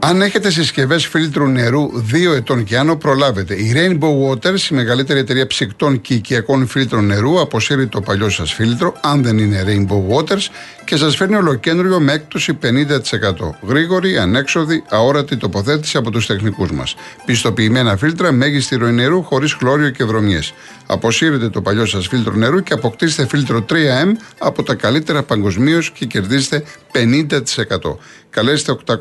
Αν έχετε συσκευές φίλτρου νερού 2 ετών και άνω, προλάβετε. Η Rainbow Waters, η μεγαλύτερη εταιρεία ψυκτών και οικιακών φίλτρων νερού, αποσύρει το παλιό σας φίλτρο, αν δεν είναι Rainbow Waters, και σας φέρνει ολοκέντριο με έκπτωση 50%. Γρήγορη, ανέξοδη, αόρατη τοποθέτηση από τους τεχνικούς μας. Πιστοποιημένα φίλτρα, μέγιστη ροή νερού, χωρίς χλώριο και βρωμιές. Αποσύρετε το παλιό σας φίλτρο νερού και αποκτήστε φίλτρο 3M από τα καλύτερα παγκοσμίως και κερδίστε 50%. Καλέστε 811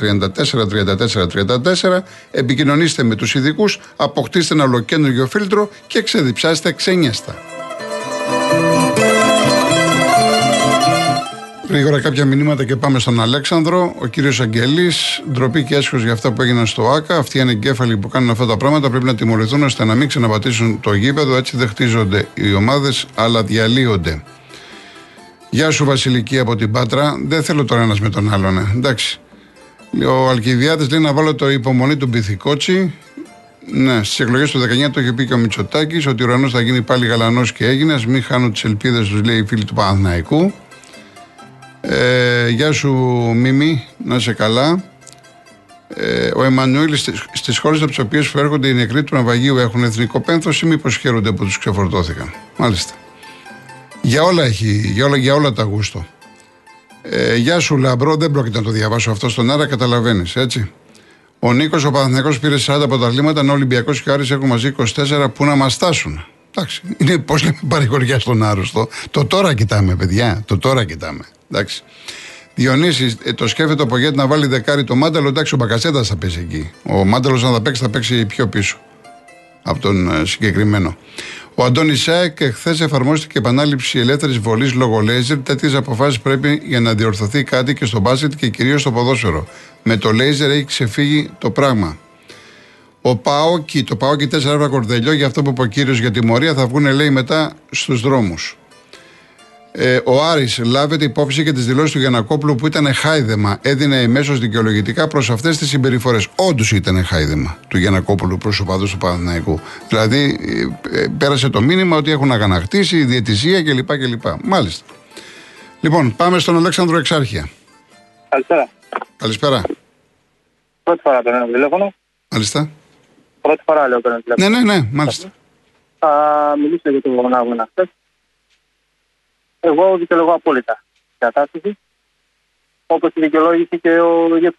34 34 34, επικοινωνήστε με τους ειδικούς, αποκτήστε ένα ολοκέντρο φίλτρο και ξεδιψάστε ξένιαστα. Γρήγορα κάποια μηνύματα και πάμε στον Αλέξανδρο. Ο κύριος Αγγελής, ντροπή και έσχος για αυτά που έγιναν στο ΑΚΑ. Αυτοί οι ανεγκέφαλοι που κάνουν αυτά τα πράγματα πρέπει να τιμωρηθούν ώστε να μην ξαναπατήσουν το γήπεδο. Έτσι δεν χτίζονται οι ομάδες, αλλά διαλύονται. Γεια σου Βασιλική από την Πάτρα. Δεν θέλω τώρα ένας με τον άλλον. Ε. Εντάξει. Ο Αλκιδιάδη λέει να βάλω το υπομονή του Μπιθικότσι. Ναι, στις εκλογές του 19 το είχε πει και ο Μητσοτάκης ότι ο ουρανός θα γίνει πάλι γαλανός και έγινε. μην χάνουν τις ελπίδες τους, λέει η φίλη του Παναθναϊκού. Ε, γεια σου Μίμη, να είσαι καλά. Ε, ο Εμμανουήλ στις χώρες από τις οποίες έρχονται οι νεκροί του ναυαγίου έχουν εθνικό πένθος ή μήπως χαίρονται που τους ξεφορτώθηκαν. Μάλιστα. Για όλα έχει, για όλα, για όλα τα γούστο. Ε, γεια σου Λαμπρό, δεν πρόκειται να το διαβάσω αυτό στον αέρα, καταλαβαίνεις, έτσι. Ο Νίκος, ο Παναθυνιακό πήρε 40 πρωταθλήματα, ενώ ο Ολυμπιακός και ο Άρης έχουν μαζί 24 που να μας στάσουν. Εντάξει, είναι πώς λέμε παρηγοριά στον άρρωστο. Το τώρα κοιτάμε, παιδιά. Το τώρα κοιτάμε. Εντάξει. Διονύσης, ε, το σκέφτεται το γιατί να βάλει δεκάρι το μάνταλο. Εντάξει, ο Μπακασέτας θα πέσει εκεί. Ο μάνταλος να θα παίξει, θα παίξει πιο πίσω από τον ε, συγκεκριμένο. Ο Αντώνη Σάεκ, χθε εφαρμόστηκε επανάληψη ελεύθερης βολής λόγω λέιζερ. Τέτοιες αποφάσεις πρέπει για να διορθωθεί κάτι και στο μπάσκετ και κυρίως στο ποδόσφαιρο. Με το λέιζερ έχει ξεφύγει το πράγμα. Ο Πάοκι, το Πάοκι 4 κορδελιό, για αυτό που είπε ο κύριος για τιμωρία, θα βγουν λέει μετά στους δρόμους. Ε, ο Άρης λάβεται υπόψη και τις δηλώσεις του Γιανακόπουλου που ήταν χάιδεμα. Έδινε εμέσως δικαιολογητικά προς αυτές τις συμπεριφορές. Όντως ήταν χάιδεμα του Γιανακόπουλου προς οπαδούς του Παναθηναϊκού. Δηλαδή ε, ε, πέρασε το μήνυμα ότι έχουν αγανακτήσει, η διαιτησία κλπ. κλπ. Μάλιστα. Λοιπόν, πάμε στον Αλέξανδρο Εξάρχεια. Καλησπέρα. Καλησπέρα. Πρώτη φορά παίρνω τηλέφωνο. Μάλιστα. Πρώτη φορά λέω παίρνω τηλέφωνο. Ναι, ναι, ναι, μάλιστα. Θα μιλήσω για τον αγώνα χθες. Εγώ δικαιολογώ απόλυτα την κατάσταση. Όπως τη δικαιολόγησε και ο Γεύση.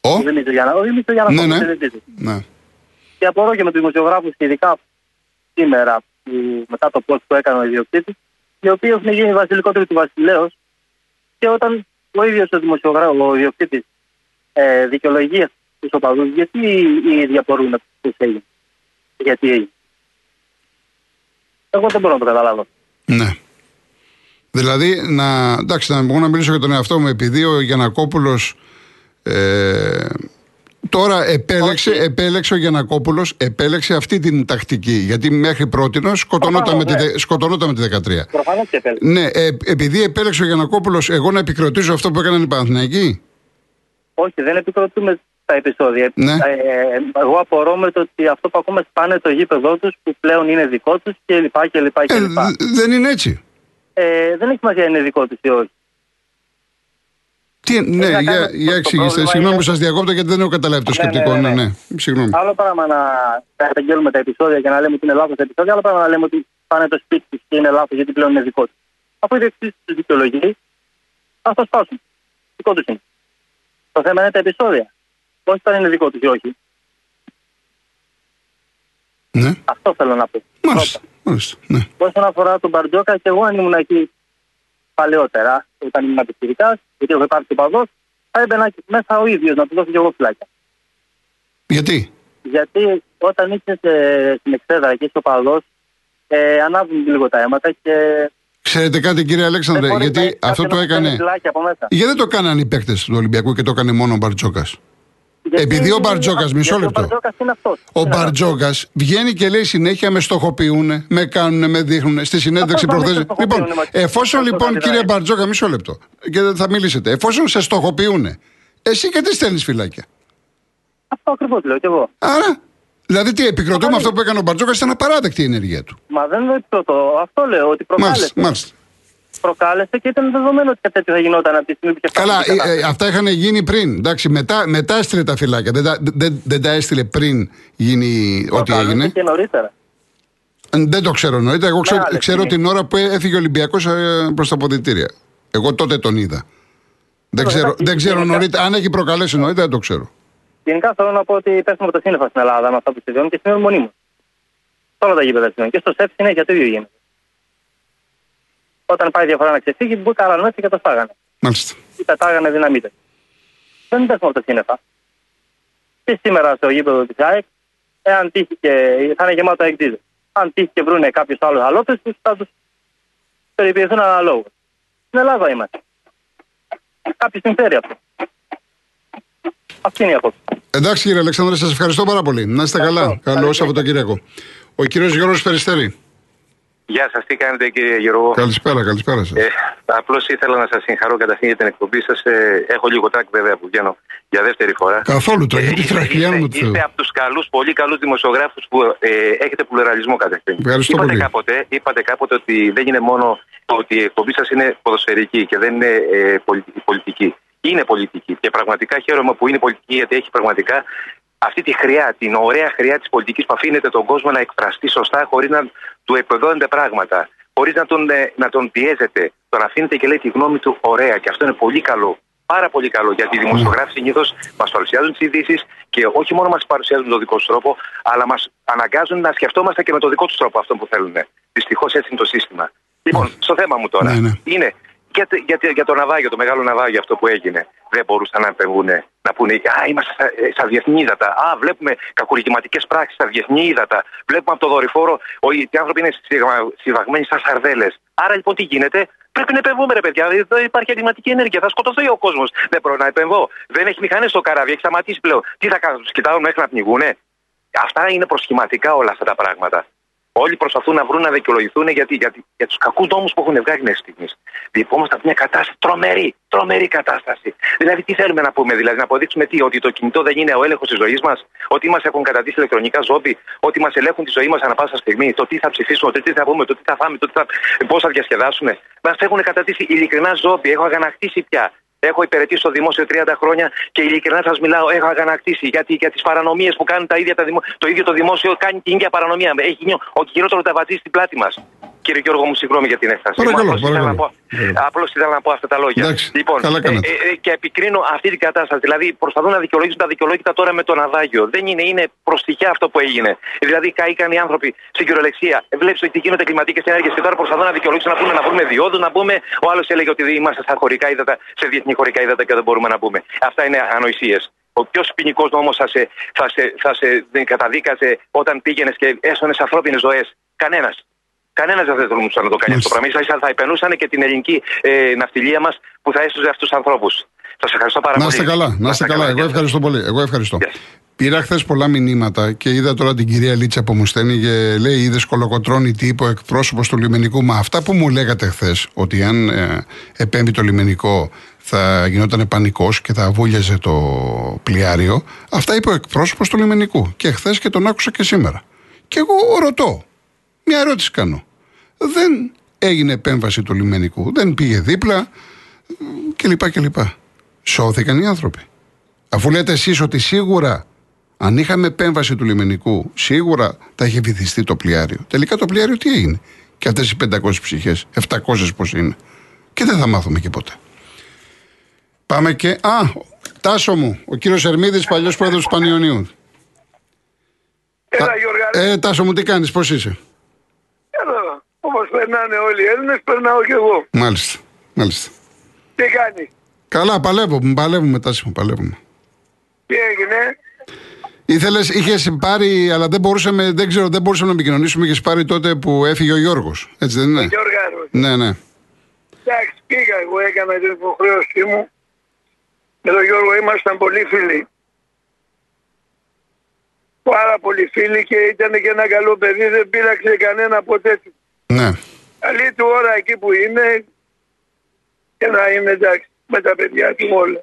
Ο, Ο Δημήτρης Γιάννα. Ο Δημήτρης Γιάννας. Ναι, ναι. ναι. ναι. Και απορώ και με τους δημοσιογράφους και ειδικά σήμερα που, μετά το post που έκανε ο ιδιοκτήτης, οι οποίοι έχουν γίνει βασιλικότεροι του βασιλέως και όταν ο ίδιος ο δημοσιογράφος, ο ιδιοκτήτης, ε, δικαιολογεί τους οπαδούς, γιατί οι ίδιοι απορούν πώς έγινε. Γιατί έγινε. Εγώ δεν μπορώ να το καταλάβω. Ναι. Δηλαδή, να, εντάξει, να, μπορώ να μιλήσω για τον εαυτό μου, επειδή ο Γιανακόπουλος. Ε, τώρα επέλεξε, επέλεξε ο Γιανακόπουλος επέλεξε αυτή την τακτική. Γιατί μέχρι πρώτη σκοτωνόταν, με, τη, ναι. σκοτωνόταν με τη 13. Προφανώς και επέλεξε. Ναι, ε, επειδή επέλεξε ο Γιανακόπουλος, εγώ να επικροτήσω αυτό που έκαναν οι Παναθηναϊκοί; Όχι, δεν επικροτούμε τα επεισόδια. Ναι. Ε, εγώ απορώ με το ότι αυτό που ακούμε σπάνε το γήπεδό τους που πλέον είναι δικό τους κλπ. κλπ, Ε, κλπ. δ- δεν είναι έτσι. Ε, δεν έχει σημασία είναι δικό του ή όχι. Τι, ναι, να για, κάνουμε- για το εξηγήστε. πρόβλημα Συγγνώμη που είναι- σας διακόπτω γιατί δεν έχω καταλάβει το Ναι, ναι, σκεπτικό. ναι, Ναι, ναι. ναι. Συγγνώμη. Άλλο πράγμα να καταγγέλουμε τα επεισόδια και να λέμε ότι είναι λάθος τα επεισόδια, άλλο πράγμα να λέμε ότι πάνε το σπίτι τους και είναι λάθος γιατί πλέον είναι δικό τους. Αφού η διευθύνση τους δικαιολογεί, ας το σπάσουν. Δικό τους είναι. Το θέμα είναι τα επεισόδια. Όχι αν είναι δικό τους ή όχι. Ναι, Αυτό θέλω να πω. μάλιστα. μάλιστα ναι. Όσον αφορά τον Μπαρτζόκα, και εγώ αν ήμουν εκεί παλαιότερα, όταν ήμουν επιχειρητάς, γιατί έχω υπάρξει παδός, θα έμπαινα εκεί μέσα ο ίδιος να του δώσω και εγώ φυλάκια. Γιατί; Γιατί όταν είσαι σε- στην εξέδρα και είσαι ο παδός, ε, ανάβουν λίγο τα αίματα και Ξέρετε κάτι, κύριε Αλέξανδρε, Δεν μπορεί γιατί να- αυτό κάποιον το να έκανε. παίρνει φυλάκι από μέσα. Γιατί δεν το κάνανε οι παίκτες του Ολυμπιακού και το έκανε μόνο ο Μπαρτζόκας; Γιατί- Επειδή ο Μπαρτζόκας, μισό γιατί λεπτό. Ο Μπαρτζόκας είναι αυτός. Ο Είναι Μπαρτζόκας βγαίνει και λέει συνέχεια με στοχοποιούν, με κάνουν, με δείχνουν. Στη συνέντευξη Αυτό προχθές. δεν με στοχοποιούν, Λοιπόν, μα- εφόσον αυτό λοιπόν, θα κύριε μιλάει. Μπαρτζόκα, μισό λεπτό. Και δεν θα μιλήσετε. Εφόσον σε στοχοποιούν, εσύ και τι στέλνεις φυλάκια; Αυτό ακριβώς λέω κι εγώ. Άρα, δηλαδή τι επικροτούμε Μα, αυτό που έκανε ο Μπαρτζόκας ήταν απαράδεκτη η ενέργεια του. Μα δεν είναι το Αυτό λέω ότι προκάλεσε. Μάλιστα, μάλιστα. Προκάλεσε και ήταν δεδομένο ότι κάτι τέτοιο θα γινόταν από τη στιγμή που είχε Καλά, φτάσει η ε, κατάσταση. ε, αυτά είχαν γίνει πριν. Εντάξει, μετά, μετά έστειλε τα φυλάκια. Δεν, τα- δεν, δεν τα έστειλε πριν γίνει ό,τι Προκάλεσε έγινε. Και νωρίτερα. Ε, Δεν το ξέρω νωρίτερα. Εγώ ξέρω, Μεγάλη ξέρω στιγμή. την ώρα που έφυγε ο Ολυμπιακός προς τα αποδητήρια. Εγώ τότε τον είδα. Δεν Τώρα, ξέρω, εντάξει, δεν ξέρω γενικά- νωρίτερα. Αν έχει προκαλέσει νωρίτερα, δεν το ξέρω. Γενικά θέλω να πω ότι πέφτουμε από τα σύννεφα στην Ελλάδα με αυτά που συμβαίνουν και συμβαίνουν μονίμως. Σε όλα τα γήπεδα συμβαίνουν. Και στο ΣΕΦ συνέχεια το ίδιο γίνεται. Όταν πάει διαφορά να ξεφύγει, μπορεί καλά μέσα και το στάγανε. Μάλιστα. Ή πετάγανε δυναμίτες. Δεν πέφτουμε από τα σύννεφα. Και σήμερα στο γήπεδο της ΑΕΚ, εάν τύχει και θα είναι γεμάτο εκδίδες. Αν τύχει και βρούνε κάποιους άλλους αλόπε του, θα τους περιποιηθούν αναλόγω. Στην Ελλάδα είμαστε. Κάποιο συμφέρει αυτό. Αυτή είναι η απόψη. Εντάξει κύριε Αλεξάνδρε, σας ευχαριστώ πάρα πολύ. Να είστε καλά. Ευχαριστώ. Καλό Καλή Σαββατοκύριακο. Ο κύριος Γιώργος Περιστέρη. Γεια σας, τι κάνετε κύριε Γιώργο; Καλησπέρα, καλησπέρα σας. Ε, Απλώς ήθελα να σας συγχαρώ καταρχήν για την εκπομπή σας. Ε, έχω λίγο τρακ βέβαια που βγαίνω για δεύτερη φορά. Καθόλου τώρα, γιατί είστε- τραχιάνο μου είστε, του Θεού. είστε από τους καλούς, πολύ καλούς δημοσιογράφους που ε, έχετε πλουραλισμό καταρχήν. Ευχαριστώ είπατε, πολύ. Κάποτε, είπατε κάποτε ότι δεν είναι μόνο ότι η εκπομπή σας είναι ποδοσφαιρική και δεν είναι ε, πολιτική, πολιτική. Είναι πολιτική και πραγματικά χαίρομαι που είναι πολιτική γιατί έχει πραγματικά αυτή τη χρειά, την ωραία χρειά της πολιτικής που αφήνεται τον κόσμο να εκφραστεί σωστά χωρίς να του επεδώνεται πράγματα. Χωρίς να, τον, ε, να τον πιέζετε. Τον αφήνετε και λέει τη γνώμη του ωραία. Και αυτό είναι πολύ καλό. Πάρα πολύ καλό. Γιατί οι δημοσιογράφοι συνήθως μας παρουσιάζουν τις ειδήσεις και όχι μόνο μας παρουσιάζουν με τον δικό τους τρόπο, αλλά μας αναγκάζουν να σκεφτόμαστε και με τον δικό τους τρόπο αυτό που θέλουν. Δυστυχώς έτσι είναι το σύστημα. Λοιπόν, στο θέμα μου τώρα. Ναι, ναι. Είναι για, τε- για, τε- για το ναυάγιο, το μεγάλο ναυάγιο αυτό που έγινε. Δεν μπορούσαν να επεμβούν, να πούνε Α, είμαστε στα, ε, στα διεθνή ύδατα. Α, βλέπουμε κακουργηματικές πράξεις στα διεθνή ύδατα. Βλέπουμε από το δορυφόρο ότι οι άνθρωποι είναι συγμα- συγβαγμένοι σαν σαρδέλες. Άρα λοιπόν τι γίνεται, Πρέπει να επεμβούμε, ρε παιδιά. Εδώ υπάρχει εγκληματική ενέργεια. Θα σκοτωθεί ο κόσμος. Δεν μπορώ να επεμβώ. Δεν έχει μηχανές στο καράβι, έχει σταματήσει πλέον. Τι θα κάνουν, τους κοιτάω μέχρι να πνιγούνε. Αυτά είναι προσχηματικά όλα αυτά τα πράγματα. Όλοι προσπαθούν να βρουν να δικαιολογηθούν γιατί, γιατί, για τους κακούς νόμους που έχουν βγάλει μέχρι στιγμής. Διεπόμαστε από μια κατάσταση τρομερή, τρομερή κατάσταση. Δηλαδή, τι θέλουμε να πούμε, δηλαδή, να αποδείξουμε τι, ότι το κινητό δεν είναι ο έλεγχος της ζωής μας, ότι μας έχουν κατατήσει ηλεκτρονικά ζόμπι, ότι μας ελέγχουν τη ζωή μας ανά πάσα στιγμή, το τι θα ψηφίσουμε, το τι θα πούμε, το τι θα φάμε, το τι θα, πώς θα διασκεδάσουμε. Μας έχουν κατατήσει ειλικρινά ζόμπι, έχω αγανακτήσει πια. Έχω υπηρετήσει στο δημόσιο 30 χρόνια και ειλικρινά σας μιλάω, έχω αγανακτήσει γιατί για τις παρανομίες που κάνουν τα ίδια τα δημο... το ίδιο το δημόσιο κάνει την ίδια παρανομία. Έχει γίνει ότι χειρότερο τα βατζεί στην πλάτη μας. Κύριε Γιώργο, μου συγγνώμη για την έκφραση. Παρακαλώ, Απλώς ήθελα να παρακαλώ. πω- Απλώς ήθελα να πω αυτά τα λόγια. Εντάξει, λοιπόν, καλά ε, κάνατε. ε, ε, και επικρίνω αυτή την κατάσταση. Δηλαδή, προσπαθούν να δικαιολογήσουν τα δικαιολόγητα τώρα με το ναυάγιο. Δεν είναι, είναι προστιχιά αυτό που έγινε. Δηλαδή, καήκαν οι άνθρωποι στην κυριολεξία. Βλέπεις ότι γίνονται κλιματικές ενέργειες και τώρα προσπαθούν να δικαιολογήσουν να πούμε να βρούμε διόδου, να πούμε. Ο άλλος έλεγε ότι είμαστε στα χωρικά ύδατα, σε διεθνή χωρικά ύδατα και δεν μπορούμε να μπούμε. Αυτά είναι ανοησίες. Ο ποιο ποινικός νόμος θα σε, θα, σε, θα σε καταδίκαζε όταν πήγαινες και έσωνες ανθρώπινες ζωές. Κανένας. Κανένας δεν θα τολμούσε να το κάνει αυτό το πράγμα. σα ίσα θα επενούσαν και την ελληνική ε, ναυτιλία μας που θα έσωζε αυτούς τους ανθρώπους. Σα ευχαριστώ πάρα Να πολύ. είστε καλά, να είστε καλά. Εγώ Γεια σας. ευχαριστώ πολύ. Εγώ ευχαριστώ. Γεια σας. Πήρα χθες πολλά μηνύματα και είδα τώρα την κυρία Λίτσα που μου στέλνει και λέει: Είδε κολοκοτρόνη τι είπε ο εκπρόσωπος του λιμενικού. Μα αυτά που μου λέγατε χθες, ότι αν ε, επέμβει το λιμενικό θα γινόταν πανικός και θα βούλιαζε το πλοιάριο, αυτά είπε ο εκπρόσωπος του λιμενικού. Και χθες και τον άκουσα και σήμερα. Και εγώ ρωτώ, μια ερώτηση κάνω. Δεν έγινε επέμβαση του λιμενικού, δεν πήγε δίπλα κλπ. κλπ. Σώθηκαν οι άνθρωποι. Αφού λέτε εσείς ότι σίγουρα αν είχαμε επέμβαση του λιμενικού, σίγουρα θα είχε βυθιστεί το πλοιάριο. Τελικά το πλοιάριο τι έγινε; Και αυτές οι 500 ψυχές, 700 πώς είναι; Και δεν θα μάθουμε και ποτέ. Πάμε και. Α, Τάσο μου, ο κύριος Ερμίδης, παλιός πρόεδρος του Πανιωνίου. Έλα Γιώργα, Ε, Τάσο μου, τι κάνεις, πώς είσαι; Εδώ. Όπως περνάνε όλοι οι Έλληνες, περνάω κι εγώ. Μάλιστα. Μάλιστα. Τι κάνει, Καλά, παλεύουμε, παλεύουμε, Τάσο μου, παλεύουμε. τι έγινε, Ήθελες, είχες πάρει, αλλά δεν μπορούσαμε, δεν ξέρω, δεν μπορούσαμε να επικοινωνήσουμε. Είχες πάρει τότε που έφυγε ο Γιώργος. Έτσι δεν είναι; Γιώργα, Γιώργος. Ναι, ναι. Εντάξει, πήγα εγώ, έκανα την υποχρέωσή μου. Με τον Γιώργο ήμασταν πολύ φίλοι. Πάρα πολύ φίλοι και ήταν και ένα καλό παιδί, δεν πείραξε κανένα ποτέ. Ναι. Καλή του ώρα εκεί που είναι και να είναι εντάξει με τα παιδιά του όλα.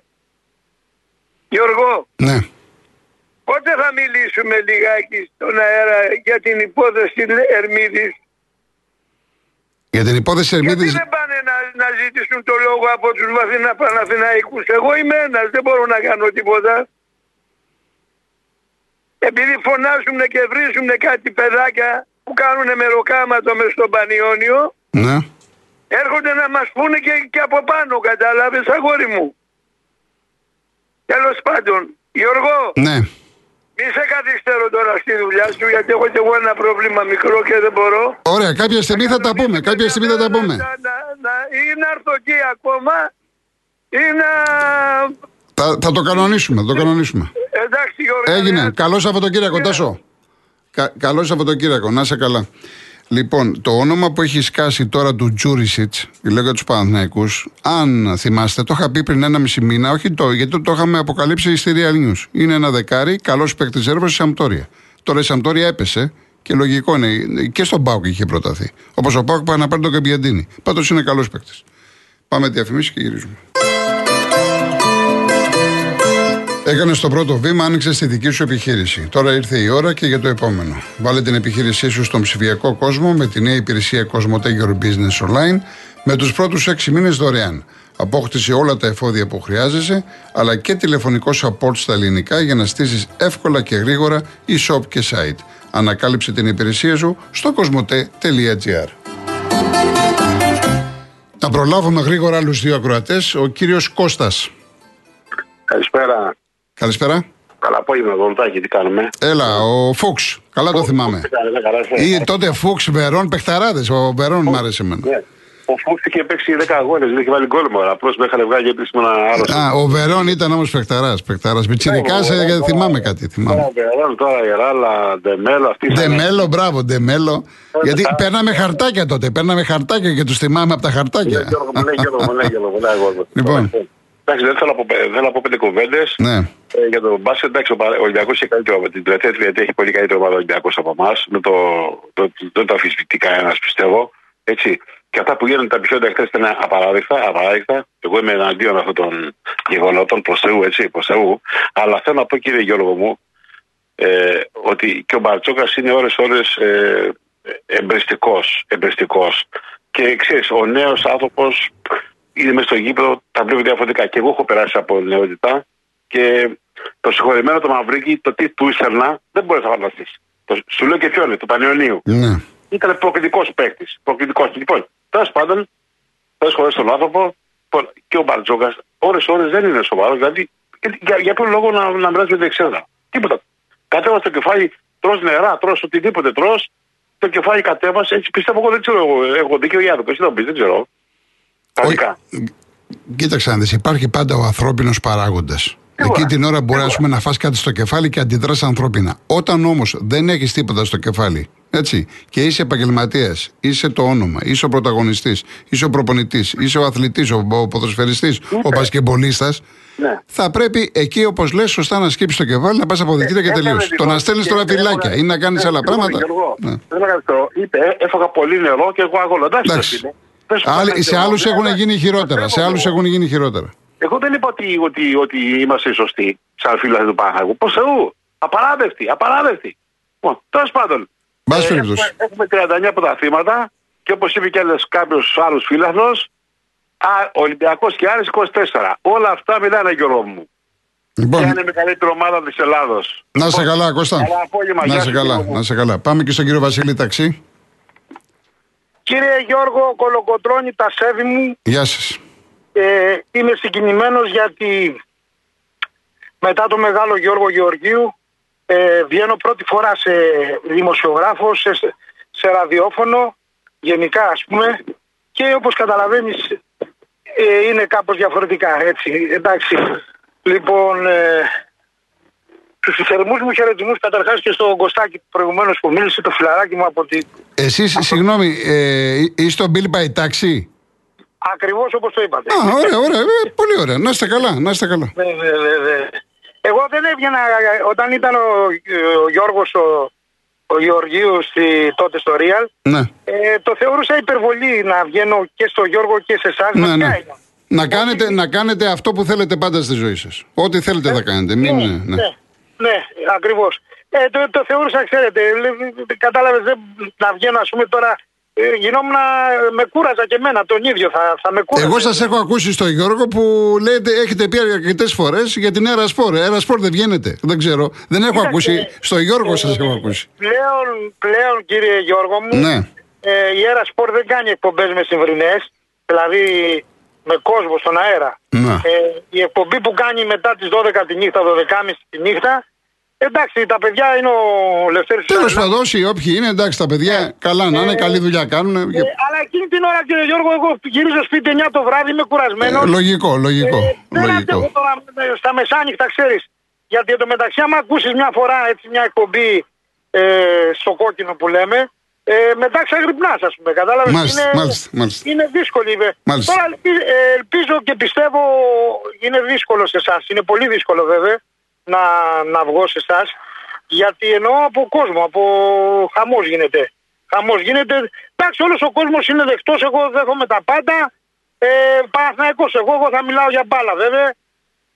Γιώργο, Ναι. πότε θα μιλήσουμε λιγάκι στον αέρα για την υπόθεση Ερμίδης; Για την υπόθεση Γιατί Ερμίδης... δεν πάνε να, να ζητήσουν το λόγο από τους βαθύνα Παναθηναϊκούς; Εγώ είμαι ένας, δεν μπορώ να κάνω τίποτα. Επειδή φωνάζουν και βρίζουν κάτι παιδάκια που κάνουν μεροκάματο μες στο Πανιόνιο, Ναι. έρχονται να μας πούνε και, και από πάνω, κατάλαβες αγόρι μου. Τέλος πάντων, Γιώργο, Ναι. μη σε καθυστερώ τώρα στη δουλειά σου γιατί έχω και εγώ ένα πρόβλημα μικρό και δεν μπορώ. Ωραία, κάποια στιγμή θα τα πούμε. Κάποια στιγμή θα τα πούμε. Να, να, να, ή να έρθω εκεί ακόμα ή να... Θα, θα το κανονίσουμε, θα το κανονίσουμε. Εντάξει Γιώργο. Έγινε. ναι. Καλό Σαββατοκύριακο, Τάσο. Κα, καλό Σαββατοκύριακο, να είσαι καλά. Λοιπόν, το όνομα που έχει σκάσει τώρα του Τζούρισιτς, λέω για τους Παναθναϊκού, αν θυμάστε, το είχα πει πριν ένα μισή μήνα, όχι το, γιατί το, το είχαμε αποκαλύψει στη Real News. Είναι ένα δεκάρι, καλός παίκτης έρευνα στη Σαμπτόρια. Τώρα η Σαμπτόρια έπεσε και λογικό είναι, και στον Πάουκ είχε προταθεί. Όπως ο Πάουκ πάει να πάρει τον Καμπιαντίνη. Πάντως είναι καλός παίκτης. Πάμε διαφημίσεις και γυρίζουμε. Έκανε το πρώτο βήμα, άνοιξε τη δική σου επιχείρηση. Τώρα ήρθε η ώρα και για το επόμενο. Βάλε την επιχείρησή σου στον ψηφιακό κόσμο με τη νέα υπηρεσία Cosmote Your Business Online με τους πρώτους 6 μήνες δωρεάν. Απόκτησε όλα τα εφόδια που χρειάζεσαι, αλλά και τηλεφωνικό support στα ελληνικά για να στήσεις εύκολα και γρήγορα e-shop και site. Ανακάλυψε την υπηρεσία σου στο cosmote.gr. Να προλάβουμε γρήγορα άλλους δύο ακροατές. Ο κύριος Κώστας. Καλησπέρα. Καλησπέρα. Καλά απόγευμα, Δολτάκη, τι κάνουμε; Έλα, ο Φούξ. Καλά το θυμάμαι. Τι κάνετε, καλά είστε; Ή τότε Φούξ, Βερόν, παιχταράδε. Ο Βερόν μου άρεσε εμένα. Ναι. Ο Φούξ είχε παίξει 10 αγώνες, δεν είχε βάλει γκολ μόνο. Απλώς με είχαν βγάλει επίσημα ένα άλλο. Α, ο Βερόν ήταν όμως παιχταρά. Παιχταρά. Πιτσυρικά, Ναι, θυμάμαι κάτι. Θυμάμαι. Τώρα, τώρα η Ράλα, Ντεμέλο, αυτή Ντεμέλο, μπράβο, Ντεμέλο. Γιατί παίρναμε χαρτάκια τότε. Παίρναμε χαρτάκια και τους θυμάμαι από τα χαρτάκια. Λοιπόν. Εντάξει, δεν θέλω να πω, δεν θέλω να πω πέντε κουβέντες. Ναι. Ε, για το μπάσκετ, εντάξει, ο Πα- ο Ολυμπιακός έχει καλύτερο με την τελευταία τριετία έχει πολύ καλύτερο ομάδα ο Ολυμπιακός από εμάς. Δεν το, το, δεν το αμφισβητεί κανένας, πιστεύω. Έτσι. Και αυτά που γίνονται τα επεισόδια χθες ήταν απαράδεκτα, απαράδεκτα. Εγώ είμαι εναντίον αυτών των γεγονότων προς Θεού, έτσι, προς Θεού. Αλλά θέλω να πω, κύριε Γιώργο μου, ε, ότι και ο Μπαρτσόκας είναι ώρε-ώρε ε, εμπριστικός. Εμπριστικός. Και ξέρεις, ο νέος άνθρωπος είναι μέσα στο γήπεδο, τα βλέπει διαφορετικά. Και εγώ έχω περάσει από νεότητα και το συγχωρημένο το Μαυρίκι, το τι του ήθελνα, δεν μπορείς να φανταστείς. Σου λέω και ποιο είναι, του Πανιωνίου. Ναι. Ήταν προκλητικός παίκτης. Προκλητικός. Λοιπόν, τέλος πάντων, θε χωρίς τον άνθρωπο λοιπόν, και ο Μπαρτζόκα, ώρε-ώρε δεν είναι σοβαρός. Δηλαδή, και για, για ποιο λόγο να, να μοιράζει με δεξιάδα. Τίποτα. Κατέβασε το κεφάλι, τρώ νερά, τρώ οτιδήποτε τρώ. Το κεφάλι κατέβασε, έτσι πιστεύω εγώ δεν ξέρω. Εγώ, έχω δίκιο για το. Εσύ το πει, δεν ξέρω. Κανονικά. Κοίταξε να δεις, υπάρχει πάντα ο ανθρώπινος παράγοντας. Εκεί την ώρα μπορεί ας πούμε, να φας κάτι στο κεφάλι και αντιδράσει ανθρώπινα. Όταν όμως δεν έχεις τίποτα στο κεφάλι, έτσι, και είσαι επαγγελματίας, είσαι το όνομα, είσαι ο πρωταγωνιστής, είσαι ο προπονητής, είσαι ο αθλητής, ο, ο ποδοσφαιριστής, ο πασκεμπολίστα, Ναι. θα πρέπει εκεί όπως λες, σωστά να σκύψεις το κεφάλι, να πας από δικήρια και Έκανε τελείω. Το λοιπόν να στέλνεις και τώρα έβαλε- φυλάκια ή να κάνεις Ναι, άλλα Γιώργο, πράγματα. Γιώργο, Ναι. Δεν έκανα αυτό. Είπε, «Ε, έφαγα πολύ νερό και εγώ αγώνα. Εντάξει, Εντάξει. δεν είναι. Δεν σου Άλλοι- πάνε σε νερό, άλλους ναι, έχουν αλλά γίνει χειρότερα. Σε πιστεύω άλλους εγώ. έχουν γίνει χειρότερα. Εγώ δεν είπα ότι, ότι, ότι είμαστε σωστοί σαν φίλοι του Παναγού. Προς Θεού. Απαράδεκτοι. Απαράδεκτοι. Λοιπόν, τέλος πάντων. Μπας ε, περιπτώσει. έχουμε, έχουμε 39 πρωταθλήματα και όπως είπε και κάποιος άλλος φίλαθλος, Ολυμπιακός και Άρης 24. Όλα αυτά μιλάνε Γιώργο μου. Λοιπόν, Ποια είναι η μεγαλύτερη ομάδα της Ελλάδος. Να σε καλά, Κώστα. Καλά απόγευμα, Να γεια σε σου, καλά, Γιώργο μου. να σε καλά. Πάμε και στον κύριο Βασίλη Ταξί. Κύριε Γιώργο Κολοκοτρώνη, τα σέβη μου, Γεια σας. ε, είμαι συγκινημένος γιατί μετά το μεγάλο Γιώργο Γεωργίου ε, βγαίνω πρώτη φορά σε δημοσιογράφο, σε, σε ραδιόφωνο, γενικά ας πούμε και όπως καταλαβαίνεις ε, είναι κάπως διαφορετικά έτσι, εντάξει. Λοιπόν, ε, τους θερμούς μου χαιρετισμούς καταρχάς και στον Κωστάκη προηγουμένως που μίλησε, το φιλαράκι μου από τη Εσείς, συγγνώμη, ε, είστε ο Μπίλ Παϊτάξη. Ακριβώς όπως το είπατε. Α, ωραία, ωραία. Ε, πολύ ωραία. Να είστε καλά, να είστε καλά. Ναι, ναι, ναι, ναι. Εγώ δεν έβγαινα όταν ήταν ο, ο Γιώργος ο, ο Γεωργίου στη, τότε στο Real. Ναι. Ε, το θεωρούσα υπερβολή να βγαίνω και στο Γιώργο και σε εσάς. Ναι, ναι. Να κάνετε, να κάνετε αυτό που θέλετε πάντα στη ζωή σας. Ό,τι θέλετε θα κάνετε. Μην, ναι, ναι. ναι, ναι, ακριβώς. Ε, το, το θεωρούσα, ξέρετε, κατάλαβες να βγαίνω, ας πούμε τώρα. Ε, γινόμουν, με κούραζα και εμένα τον ίδιο, θα, θα με κούραζα. Εγώ σας έχω ακούσει στο Γιώργο που λέτε, έχετε πει αρκετές φορές για την Έρα Σπορ. Έρα Σπορ δεν βγαίνετε. Δεν ξέρω. Δεν έχω Κοίταξε, ακούσει. Στο Γιώργο σας ε, έχω ακούσει. Πλέον, πλέον κύριε Γιώργο μου, Ναι. ε, η Έρα Σπορ δεν κάνει εκπομπές με συμβρινέ, δηλαδή με κόσμο στον αέρα. Ναι. Ε, η εκπομπή που κάνει μετά τις 12 τη νύχτα, 12.30 τη νύχτα, εντάξει, τα παιδιά είναι ο Λευτέρης Τέλος Σαρανά. πάντων, όσοι όποιοι είναι, εντάξει, τα παιδιά καλά να είναι, καλή δουλειά κάνουν. Ε, αλλά εκείνη την ώρα, κύριε Γιώργο, εγώ γυρίζω σπίτι 9 το βράδυ, είμαι κουρασμένος. λογικό, λογικό. Ε, δεν λογικό. αντέχω τώρα ε, στα μεσάνυχτα, ξέρεις. Γιατί εδώ μεταξύ, άμα ακούσεις μια φορά έτσι, μια εκπομπή ε, στο κόκκινο που λέμε, ε, μετά ξαγρυπνάς, ας πούμε. Κατάλαβες. Μάλιστα, είναι, μάλιστα, μάλιστα. είναι δύσκολη. ε. Μάλιστα. Τώρα ελπι- ε, ελπίζω και πιστεύω είναι δύσκολο σε εσάς. Είναι πολύ δύσκολο βέβαια να, να βγω σε εσάς. Γιατί εννοώ από κόσμο, από χαμός γίνεται. Χαμός γίνεται. Εντάξει, όλος ο κόσμος είναι δεκτός. Εγώ δέχομαι τα πάντα. Ε, Παναθηναϊκός, εγώ, εγώ θα μιλάω για μπάλα βέβαια.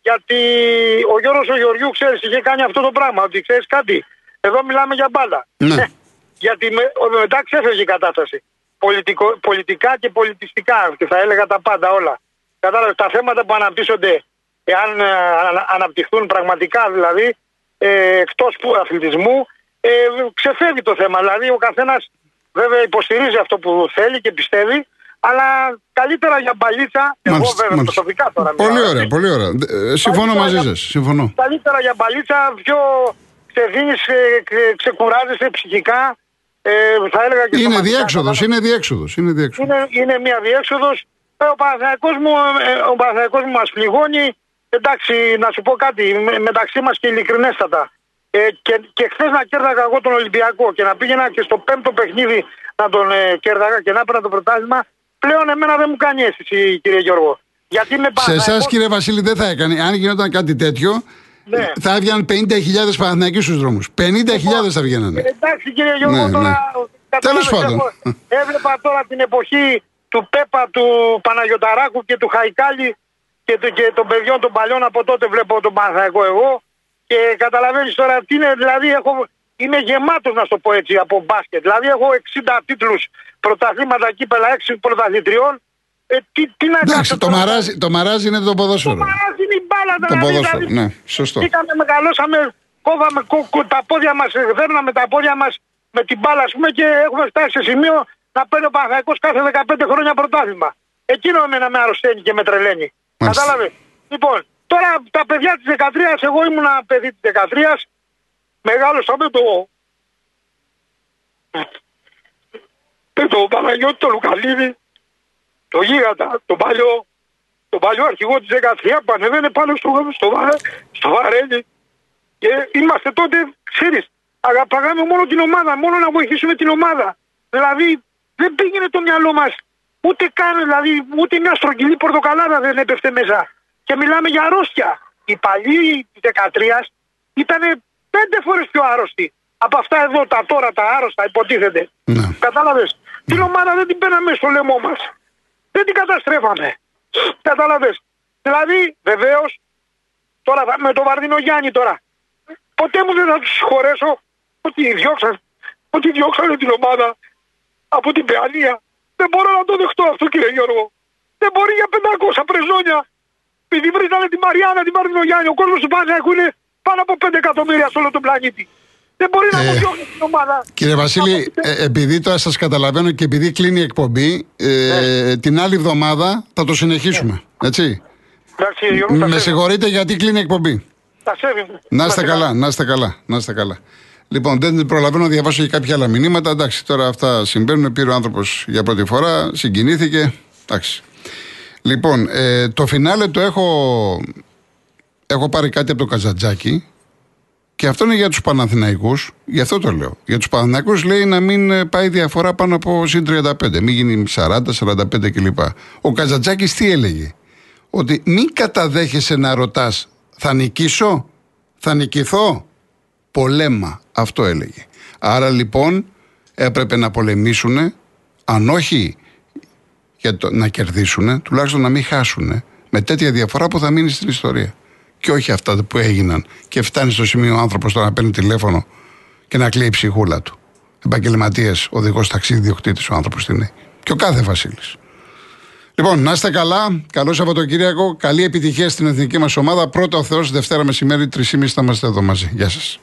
Γιατί ο Γιώργος ο Γεωργιού, ξέρεις, είχε κάνει αυτό το πράγμα. Ότι ξέρεις κάτι, εδώ μιλάμε για μπάλα. Ναι. Ε, γιατί με, ο- μετά ξέφευγε η κατάσταση. Πολιτικο, πολιτικά και πολιτιστικά και θα έλεγα τα πάντα όλα. Κατάλαβες, τα θέματα που αναπτύσσονται, εάν ε, ανα- αναπτυχθούν πραγματικά δηλαδή, ε, εκτός που αθλητισμού, ε, ξεφεύγει το θέμα. Δηλαδή ο καθένας βέβαια υποστηρίζει αυτό που θέλει και πιστεύει, αλλά καλύτερα για μπαλίτσα, εγώ Μάλιστα, βέβαια μάλιστα. προσωπικά τώρα Πολύ μιλάω, ωραία, έτσι. πολύ ωραία. Ε, Συμφωνώ μαζί σας. Συμφωνώ. Καλύτερα για μπαλίτσα, πιο ξεδίνεις, ε, ξε- ξεκουράζεσαι ψυχικά. Ε, θα έλεγα και Είναι σωματικά, διέξοδος, κατάλαβες. είναι διέξοδος. Είναι διέξοδος. είναι, είναι μια διέξοδος. Ε, ο Παναθηναϊκός μου, ε, ο Παναθηναϊκός μου μας πληγώνει. Εντάξει, να σου πω κάτι, με- μεταξύ μας και ειλικρινέστατα. Ε, και, και χθες να κέρδαγα εγώ τον Ολυμπιακό και να πήγαινα και στο πέμπτο παιχνίδι να τον ε, κέρδαγα και να έπαιρνα το πρωτάθλημα, πλέον εμένα δεν μου κάνει αίσθηση, κύριε Γιώργο. Γιατί με Σε εσάς, κύριε Βασίλη, δεν θα έκανε. Αν γινόταν κάτι τέτοιο, Ναι. θα έβγαιναν 50.000 Παναθηναϊκοί στους δρόμους. 50.000 θα βγαίνανε. Εντάξει κύριε Γιώργο, Ναι, τώρα. ναι. κατάλαβες, Τέλος πάντων. έχω- Έβλεπα τώρα την εποχή του Πέπα, του Παναγιοταράκου και του Χαϊκάλη και, του- και των παιδιών των παλιών από τότε βλέπω τον Παναθαϊκό εγώ. Και καταλαβαίνεις τώρα τι είναι, δηλαδή έχω, είμαι γεμάτος να σου το πω έτσι από μπάσκετ. Δηλαδή έχω 60 τίτλους πρωταθλήματα κύπελα 6 πρωταθλητριών. Ε, τι, τι να Εντάξει, κάτσω το τώρα; μαράζι, το μαράζι είναι το ποδόσφαιρο. Το μαράζι είναι η μπάλα Το δηλαδή, ποδόσφαιρο, δηλαδή, ναι, σωστό. Είχαμε, μεγαλώσαμε, κόβαμε κο, κο- τα πόδια μας, δέρναμε τα πόδια μας με την μπάλα, ας πούμε, και έχουμε φτάσει σε σημείο να παίρνει ο Παναθαϊκός κάθε 15 χρόνια πρωτάθλημα. Εκείνο εμένα με αρρωσταίνει και με τρελαίνει. Μάλιστα. Κατάλαβες. Λοιπόν, τώρα τα παιδιά της 13, εγώ ήμουν παιδί της 13, μεγάλωσα με το. Με το Παναγιώτη το Λουκαλίδη, το Γίγαντα, τον παλιό, τον παλιό αρχηγό της 13 που ανεβαίνει πάνω στο, στο, βα- στο βαρέλι. Και είμαστε τότε, ξέρεις, αγαπάγαμε μόνο την ομάδα, μόνο να βοηθήσουμε την ομάδα. Δηλαδή δεν πήγαινε το μυαλό μας ούτε καν, δηλαδή ούτε μια στρογγυλή πορτοκαλάδα δεν έπεφτε μέσα. Και μιλάμε για αρρώστια. Οι παλιοί τη 13 ήταν πέντε φορές πιο άρρωστοι από αυτά εδώ τα τώρα τα άρρωστα υποτίθεται. Ναι. Κατάλαβες; Την ομάδα δεν την παίρναμε στο λαιμό μας. Δεν την καταστρέφαμε. Κατάλαβες; Δηλαδή, βεβαίως, τώρα θα- με τον Βαρδίνο Γιάννη τώρα. Ποτέ μου δεν θα τους συγχωρέσω ότι διώξαν, ότι διώξανε την ομάδα από την Παιανία. Δεν μπορώ να το δεχτώ αυτό, κύριε Γιώργο. Δεν μπορεί για 500 πρεζόνια. Επειδή βρήκανε τη Μαριάννα, τη Βαρδίνο Γιάννη, ο κόσμος του Παναγιακού είναι πάνω από 5 εκατομμύρια σε όλο τον πλανήτη. Δεν μπορεί να Ε, μου διώξει την ομάδα. Κύριε Βασίλη, ε, επειδή τώρα σας καταλαβαίνω και επειδή κλείνει η εκπομπή, ε, Ναι. την άλλη εβδομάδα θα το συνεχίσουμε. Έτσι; Εντάξει, κύριε Γιώργο, τα Με σέβη. συγχωρείτε γιατί κλείνει η εκπομπή. Τα σέβη μου. Να είστε καλά, να είστε καλά, να είστε καλά. Λοιπόν, δεν προλαβαίνω να διαβάσω και κάποια άλλα μηνύματα. Εντάξει, τώρα αυτά συμβαίνουν. Πήρε ο άνθρωπος για πρώτη φορά, συγκινήθηκε. Εντάξει. Λοιπόν, ε, το φινάλε το έχω. Έχω πάρει κάτι από το Καζατζάκι Και αυτό είναι για τους Παναθηναϊκούς, γι' αυτό το λέω. Για τους Παναθηναϊκούς λέει να μην ε, πάει διαφορά πάνω από συν 35, μην γίνει 40, 45 κλπ. Ο Καζατζάκη τι έλεγε, Ότι μην καταδέχεσαι να ρωτάς, θα νικήσω, θα νικηθώ; Πολέμα, αυτό έλεγε. Άρα λοιπόν έπρεπε να πολεμήσουν, αν όχι για το, να κερδίσουν, τουλάχιστον να μην χάσουν με τέτοια διαφορά που θα μείνει στην ιστορία. Και όχι αυτά που έγιναν. Και φτάνει στο σημείο ο άνθρωπος τώρα να παίρνει τηλέφωνο και να κλαίει η ψυχούλα του. Επαγγελματίας, οδηγός ταξίδι, διοκτήτη ο άνθρωπος είναι. Και ο κάθε Βασίλης. Λοιπόν, να είστε καλά. Καλό Σαββατοκύριακο. Καλή επιτυχία στην εθνική μας ομάδα. Πρώτο ο Θεός, Δευτέρα μεσημέρι, 3.30 θα είμαστε εδώ μαζί. Γεια σας.